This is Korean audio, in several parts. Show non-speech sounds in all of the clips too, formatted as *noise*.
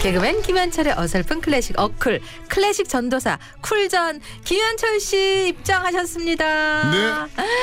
개그맨 김현철의 어설픈 클래식 어클 클래식 전도사 클전 김현철 씨 입장하셨습니다. 네,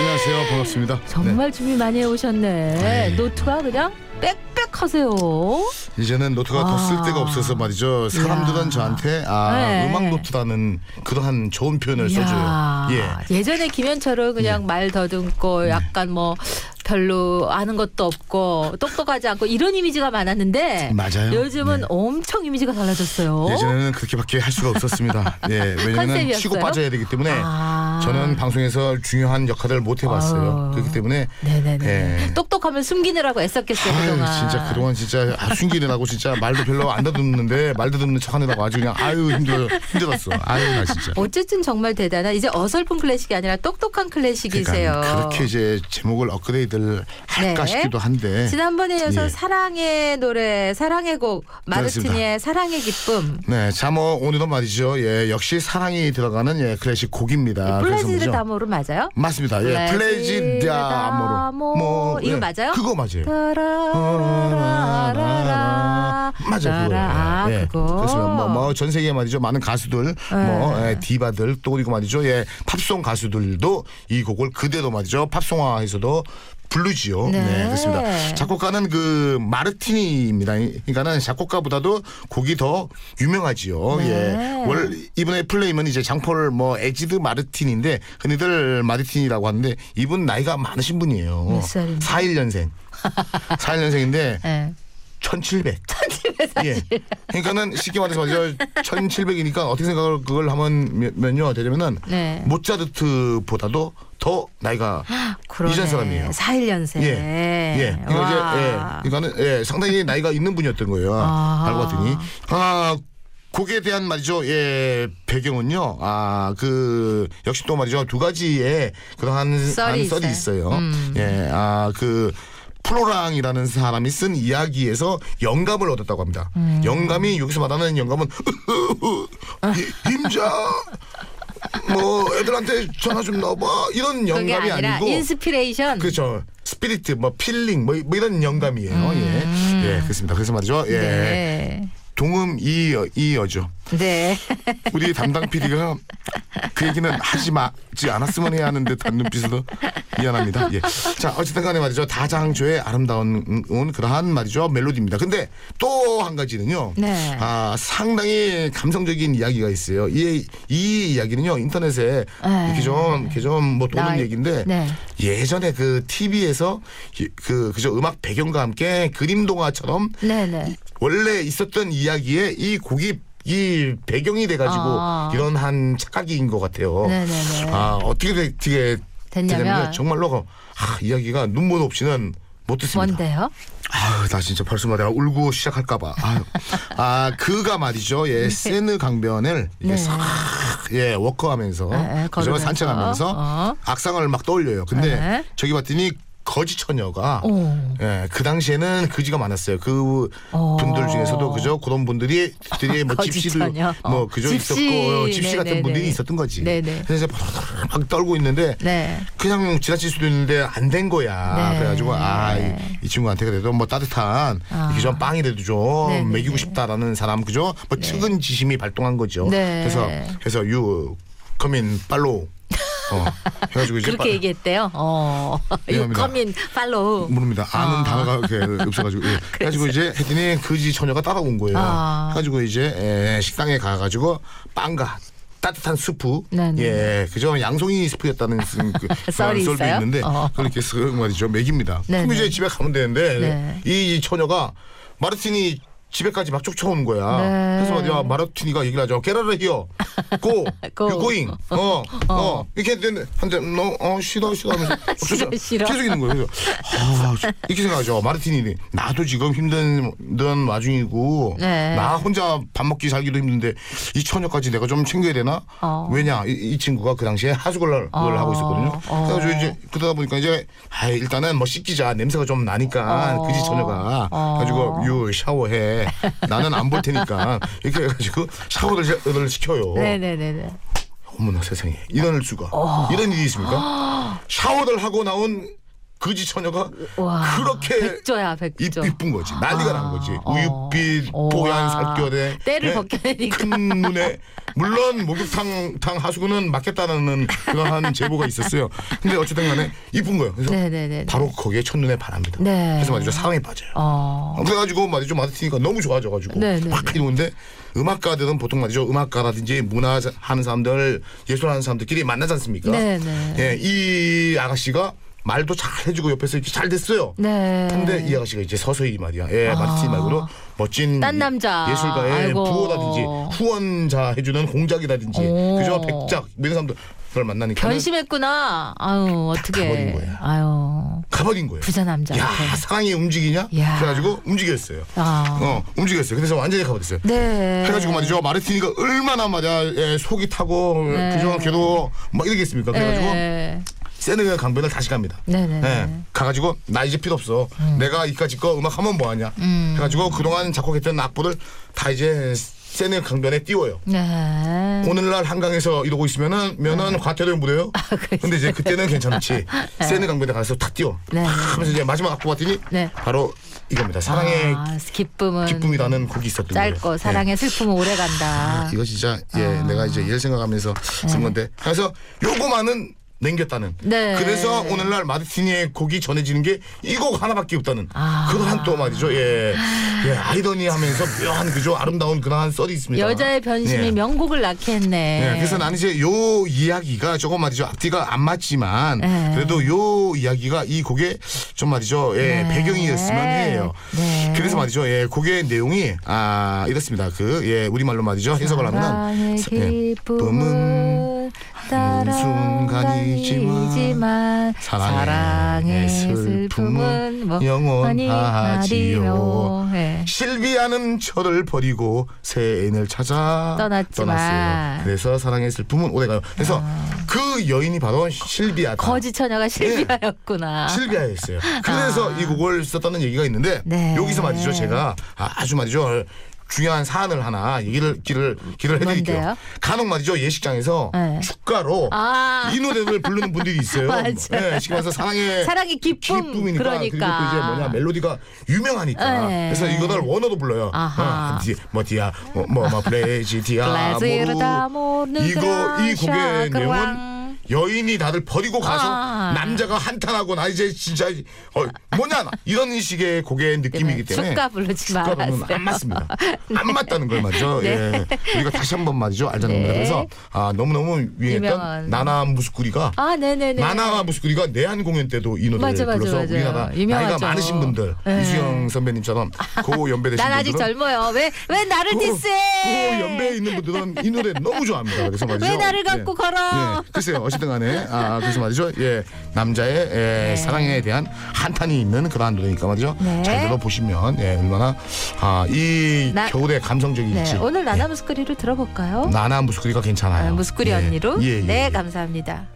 안녕하세요. 반갑습니다. 정말 준비 많이 해오셨네. 네. 노트가 그냥 빽빽하세요. 네, 이제는 노트가 아. 더쓸 데가 없어서 말이죠. 사람들은 이야. 저한테 아, 네. 음악 노트라는 그러한 좋은 표현을 이야, 써줘요. 예. 예전에 김현철은 그냥 말 더듬고 약간 뭐 별로 아는 것도 없고 똑똑하지 않고 이런 이미지가 많았는데 맞아요. 요즘은 네. 엄청 이미지가 달라졌어요. 예전에는 그렇게밖에 할 수가 없었습니다. 예, 왜냐면 컨셉이었어요? 치고 빠져야 되기 때문에 아. 저는 방송에서 중요한 역할을 못 해봤어요. 아유. 그렇기 때문에 네네네. 예. 똑똑하면 숨기느라고 애썼겠어요 아유, 그동안. 진짜 그동안 진짜 아, 숨기느라고 진짜 말도 별로 안 더듬는데 말 더듬는 척하느라고 아주 그냥 아유 힘들어 힘들었어. 아유 나 진짜. 어쨌든 정말 대단한 이제 어설픈 클래식이 아니라 똑똑한 클래식이세요. 그러니까 그렇게 이제 제목을 업그레이드를 할까 네. 싶기도 한데 지난번에 이어서 예. 사랑의 노래, 사랑의 곡, 마르티니의 사랑의 기쁨. 네, 자, 뭐, 오늘도 말이죠. 예, 역시 사랑이 들어가는 예, 클래식 곡입니다. 그래서 Plaisir 뭐죠? d'amour 맞아요? 맞습니다. 예, Plaisir Plaisir d'amour. d'amour. 이거 맞아요? 그거 맞아요. 따라라라라. 맞아요, 그거예요. 따라- 아, 예. 그거. 그래서 뭐, 뭐, 전 세계 말이죠. 많은 가수들, 뭐, 예, 디바들, 또 그리고 말이죠. 예, 팝송 가수들도 이 곡을 그대로 말이죠. 팝송화해서도 부르지요. 네. 네. 그렇습니다. 작곡가는 그 마르티니입니다. 그러니까는 작곡가보다도 곡이 더 유명하지요. 네. 예. 월 이번에 플레이면 이제 장폴 뭐 에지드 마르틴인데 흔히들 마르틴이라고 하는데 이분 나이가 많으신 분이에요. 몇 살인데? 41년생. 41년생인데 *laughs* 네. 1700. 예. 그러니까는 쉽게 말해서 말이죠. 1700이니까 어떻게 생각을 그걸 하면요. 되려면은 네. 모차르트보다도 더 나이가. *gasps* 이전 사람이에요. 41년생. 예. 예. 그러니까 이제 예. 그러니까는 예, 상당히 나이가 있는 분이었던 거예요. 아. 알고 봤더니 아 곡에 대한 말이죠. 예, 배경은요. 아, 그 역시 또 말이죠. 두 가지의 그러한 썰이 한 썰이 있어요. 음. 예. 아, 그 플로리앙이라는 사람이 쓴 이야기에서 영감을 얻었다고 합니다. 음. 영감이 여기서 말하는 영감은 *laughs* 이- 임자 뭐 애들한테 전화 좀 넣어봐 이런 영감이 아니라 아니고 inspiration. 그렇죠. spirit, 뭐 feeling, 뭐, 뭐 이런 영감이에요. 예, 예, 그렇습니다. 그래서 말이죠. 예, 음. 네. 동음 이의 이의어죠. 네. 우리 담당 PD가 그 얘기는 하지 마지 않았으면 해야 하는 듯한 눈빛으로 미안합니다. 예. 자, 어쨌든 간에 말이죠. 다장조의 아름다운 음, 음, 그러한 말이죠. 멜로디입니다. 근데 또 한 가지는요. 네. 아, 상당히 감성적인 이야기가 있어요. 이, 이 이야기는요. 인터넷에 네. 이렇게 좀, 이렇게 좀뭐 도는 나- 얘기인데 네. 예전에 그 TV에서 그, 그저 음악 배경과 함께 그림 동화처럼 네네. 원래 있었던 이야기에 이 곡이 이 배경이 돼가지고 아. 이런 한 착각인 것 같아요. 네네네. 아 어떻게 되, 어떻게 됐냐면. 정말로 아, 이야기가 눈물 없이는 못 듣습니다. 뭔데요? 아유, 나 진짜 벌써 막 내가 울고 시작할까봐. 아, 그가 말이죠. 예, 세느 강변을 이게 네. 싹, 예, 워커하면서, 예, 예, 그죠? 걸으면서. 산책하면서 어. 악상을 막 떠올려요. 근데 네. 저기 봤더니 거지 처녀가 오. 예, 그 당시에는 그지가 많았어요. 그 어. 분들 중에서도 그죠? 그런 분들이 들이 뭐 *laughs* 거지 집시도 처녀. 뭐 어. 그죠 집시. 있었고 집시 같은 네네네. 분들이 있었던 거지. 네네. 그래서 막 떨고 있는데 네. 그냥 지나칠 수도 있는데 안 된 거야. 네. 그래가지고 아, 이, 네. 이 친구한테 그래도 뭐 따뜻한 아. 이렇게 좀 빵이라도 좀 네네네. 먹이고 싶다라는 사람 그죠? 뭐 측은 지심이 발동한 거죠. 네. 그래서 그래서 유 커민 빨로 어, 해가지고 이제 그렇게 빠- 얘기했대요. 어. 미안합니다. 유커민 팔로우. 모릅니다. 아는 아. 단어가 이렇게 없어가지고. 예. *laughs* 그래가지고 이제 했더니 그지 처녀가 따라온 거예요. 아. 그래가지고 이제 에, 식당에 가가지고 빵과 따뜻한 수프, 네네. 예, 그죠 양송이 스프였다는 그, *laughs* 그 썰이 썰도 있어요? 있는데 어. 그렇게 쓱 말이죠 먹입니다. 네네. 그럼 이제 집에 가면 되는데 네. 이 처녀가 마르티니 집에까지 막 쫓아오는 거야. 네. 그래서 마르티니가 얘기를 하죠. 게라르 히어. 고, *laughs* 고. you going, 어, 어, 이렇게 했는데 한대 너, 어, 싫어, 싫어 하면서 싫어, *laughs* 싫어. 계속 있는 거예요. 그래서 아, 이렇게 생각하죠. 마르티니, 나도 지금 힘든 와중이고 네. 나 혼자 밥 먹기 살기도 힘든데 이 처녀까지 내가 좀 챙겨야 되나? 어. 왜냐, 이, 이 친구가 그 당시에 하숙을 어. 하고 있었거든요. 어. 그래가지고 이제 그러다 보니까 이제 아 일단은 뭐 씻기자 냄새가 좀 나니까 어. 그지 처녀가 어. 가지고 유 샤워해 나는 안 볼 테니까 이렇게 해가지고 샤워를 시- 시켜요. 네네 네네. 어머나 세상에 이럴 수가 어. 이런 일이 있습니까? 샤워를 하고 나온 그지 처녀가 와. 그렇게 백조야 이, 백조. 이쁜 거지 난리가 난 거지 어. 우윳빛 어. 뽀얀 와. 살결에 때를 예, 벗겨내니까. 큰 눈에 물론 목욕탕 탕 하수구는 맞겠다는 그러한 제보가 있었어요 근데 어쨌든 간에 이쁜 거예요 그래서 네네네. 바로 거기에 첫눈에 반합니다 네. 그래서 말이죠 사랑에 빠져요 어. 그래가지고 말이죠 마르티니가 너무 좋아져가지고 네네네. 확 이러는데 음악가들은 보통 말이죠 음악가라든지 문화 하는 사람들 예술하는 사람들끼리 만나지 않습니까? 네네. 예, 이 아가씨가 말도 잘 해주고 옆에서 이렇게 잘 됐어요. 네. 근데 이 아가씨가 이제 서서히 말이야. 예, 아. 마르티니 말고도 멋진 딴 이- 남자. 예술가의 아이고. 부호라든지 후원자 해주는 공작이라든지 오. 그죠 백작 뭐 이런 사람들 만나니까 변심했구나. 아유 어떻게. 가버린 거야. 아유 가버린 거예요. 부자 남자. 야 사랑이 움직이냐? 야. 그래가지고 움직였어요. 아. 어 움직였어요. 그래서 완전히 가버렸어요. 네. 해가지고 말이죠 마르티니가 얼마나 말이야 예, 속이 타고 네. 그죠 걔도 막 이러겠습니까 그래가지고 네. 세네갈 강변을 다시 갑니다. 네네. 예, 가가지고 나 이제 필요 없어. 내가 이까짓 거 음악 하면 뭐하냐. 음. 해가지고 그동안 작곡했던 악보를 다 이제 세네 강변에 띄워요. 네. 오늘날 한강에서 이러고 있으면은 면은 과태료 물어요. 근데 이제 그때는 괜찮지. *laughs* 세네 강변에 가서 탁 띄워. 네. 탁 하면서 이제 마지막 악보 봤더니 네. 바로 이겁니다. 사랑의 아, 기쁨은 기쁨이라는 곡이 있었던 거예요. 짧고 예. 사랑의 슬픔은 오래 간다. 아, 이거 진짜 예 내가 이제 일 생각하면서 쓴 건데 그래서 요거만은 남겼다는 네. 그래서 오늘날 마르티니의 곡이 전해지는 게 이 곡 하나밖에 없다는 아. 그러한 또 말이죠 예, 예 아이러니하면서 묘한 그죠 아름다운 그러한 썰이 있습니다 여자의 변심이 예. 명곡을 낳게 했네. 예, 그래서 나는 이제 요 이야기가 조금 말이죠 앞뒤가 안 맞지만 네. 그래도 요 이야기가 이 곡의 좀 말이죠 예, 네. 배경이었으면 해요. 네. 그래서 말이죠 예, 곡의 내용이 아 이렇습니다. 그 예, 우리 말로 말이죠 해석을 사- 예, 기쁨은 한 순간이지만 사랑의 사랑의 슬픔은 뭐 영원하지요. 하리요. 예. 실비아는 저를 버리고 새 애인을 찾아 떠났지만. 떠났어요. 그래서 사랑의 슬픔은 오래가요. 그래서 그 여인이 바로 실비아다. 거지 처녀가 실비아였구나. 실비아였어요. 그래서 이 곡을 썼다는 얘기가 있는데 네. 여기서 말이죠 제가 아, 아주 말이죠 중요한 사안을 하나 얘기를 길을 길을 해드릴게요. 뭔데요? 간혹 말이죠 예식장에서 네. 축가로 아. 이 노래를 부르는 분들이 있어요. *laughs* 맞아요. 네, 와서 사랑의 사랑의 기쁨. 기쁨이니까 그러니까. 그리고 또 이제 뭐냐 멜로디가 유명하니까 네. 그래서 이거를 원어도 불러요. 아하. 어, 디, 뭐 디아 뭐뭐 플레지 디아 플레지르다 모루 이거 이 곡의 내용은. 여인이 다들 버리고 가서 아. 남자가 한탄하고 나 이제 진짜 어, 뭐냐 나 이런 식의 곡의 느낌이기 때문에 축가 부르지 말았어요. 안 맞습니다. *laughs* 안 맞다는 걸 말이죠. 예. 우리가 다시 한 번 말이죠 알자는 네. 겁니다. 그래서 아, 너무너무 유행했던. 나나 무스꾸리가 아, 네네네. 나나 무스꾸리가 내한 공연 때도 이 노래를 맞아, 맞아, 불러서 맞아요. 우리나라 유명하죠. 나이가 많으신 분들 네. 이수영 선배님처럼 고 연배 되신 *laughs* 난 아직 분들은 젊어요. 왜, 왜 나를 고- 디스해? 고 연배에 있는 분들은 이 노래 너무 좋아합니다. 그래서 *laughs* 말이죠. 왜 나를 갖고 예. 걸어? 예, 글쎄요. 어쨌든 간에 아, 그래서 말이죠. 예, 남자의 예, 네. 사랑에 대한 한탄이 있는 그러한 노래니까 말이죠. 네. 잘 들어보시면 예, 얼마나 아, 이 나- 겨울에 감성적일지. 네, 오늘 나나 무스크리를 들어볼까요? 나나 무스꾸리가 괜찮아요. 아, 무스크리 예. 언니로? 예, 예, 네, 예. 감사합니다.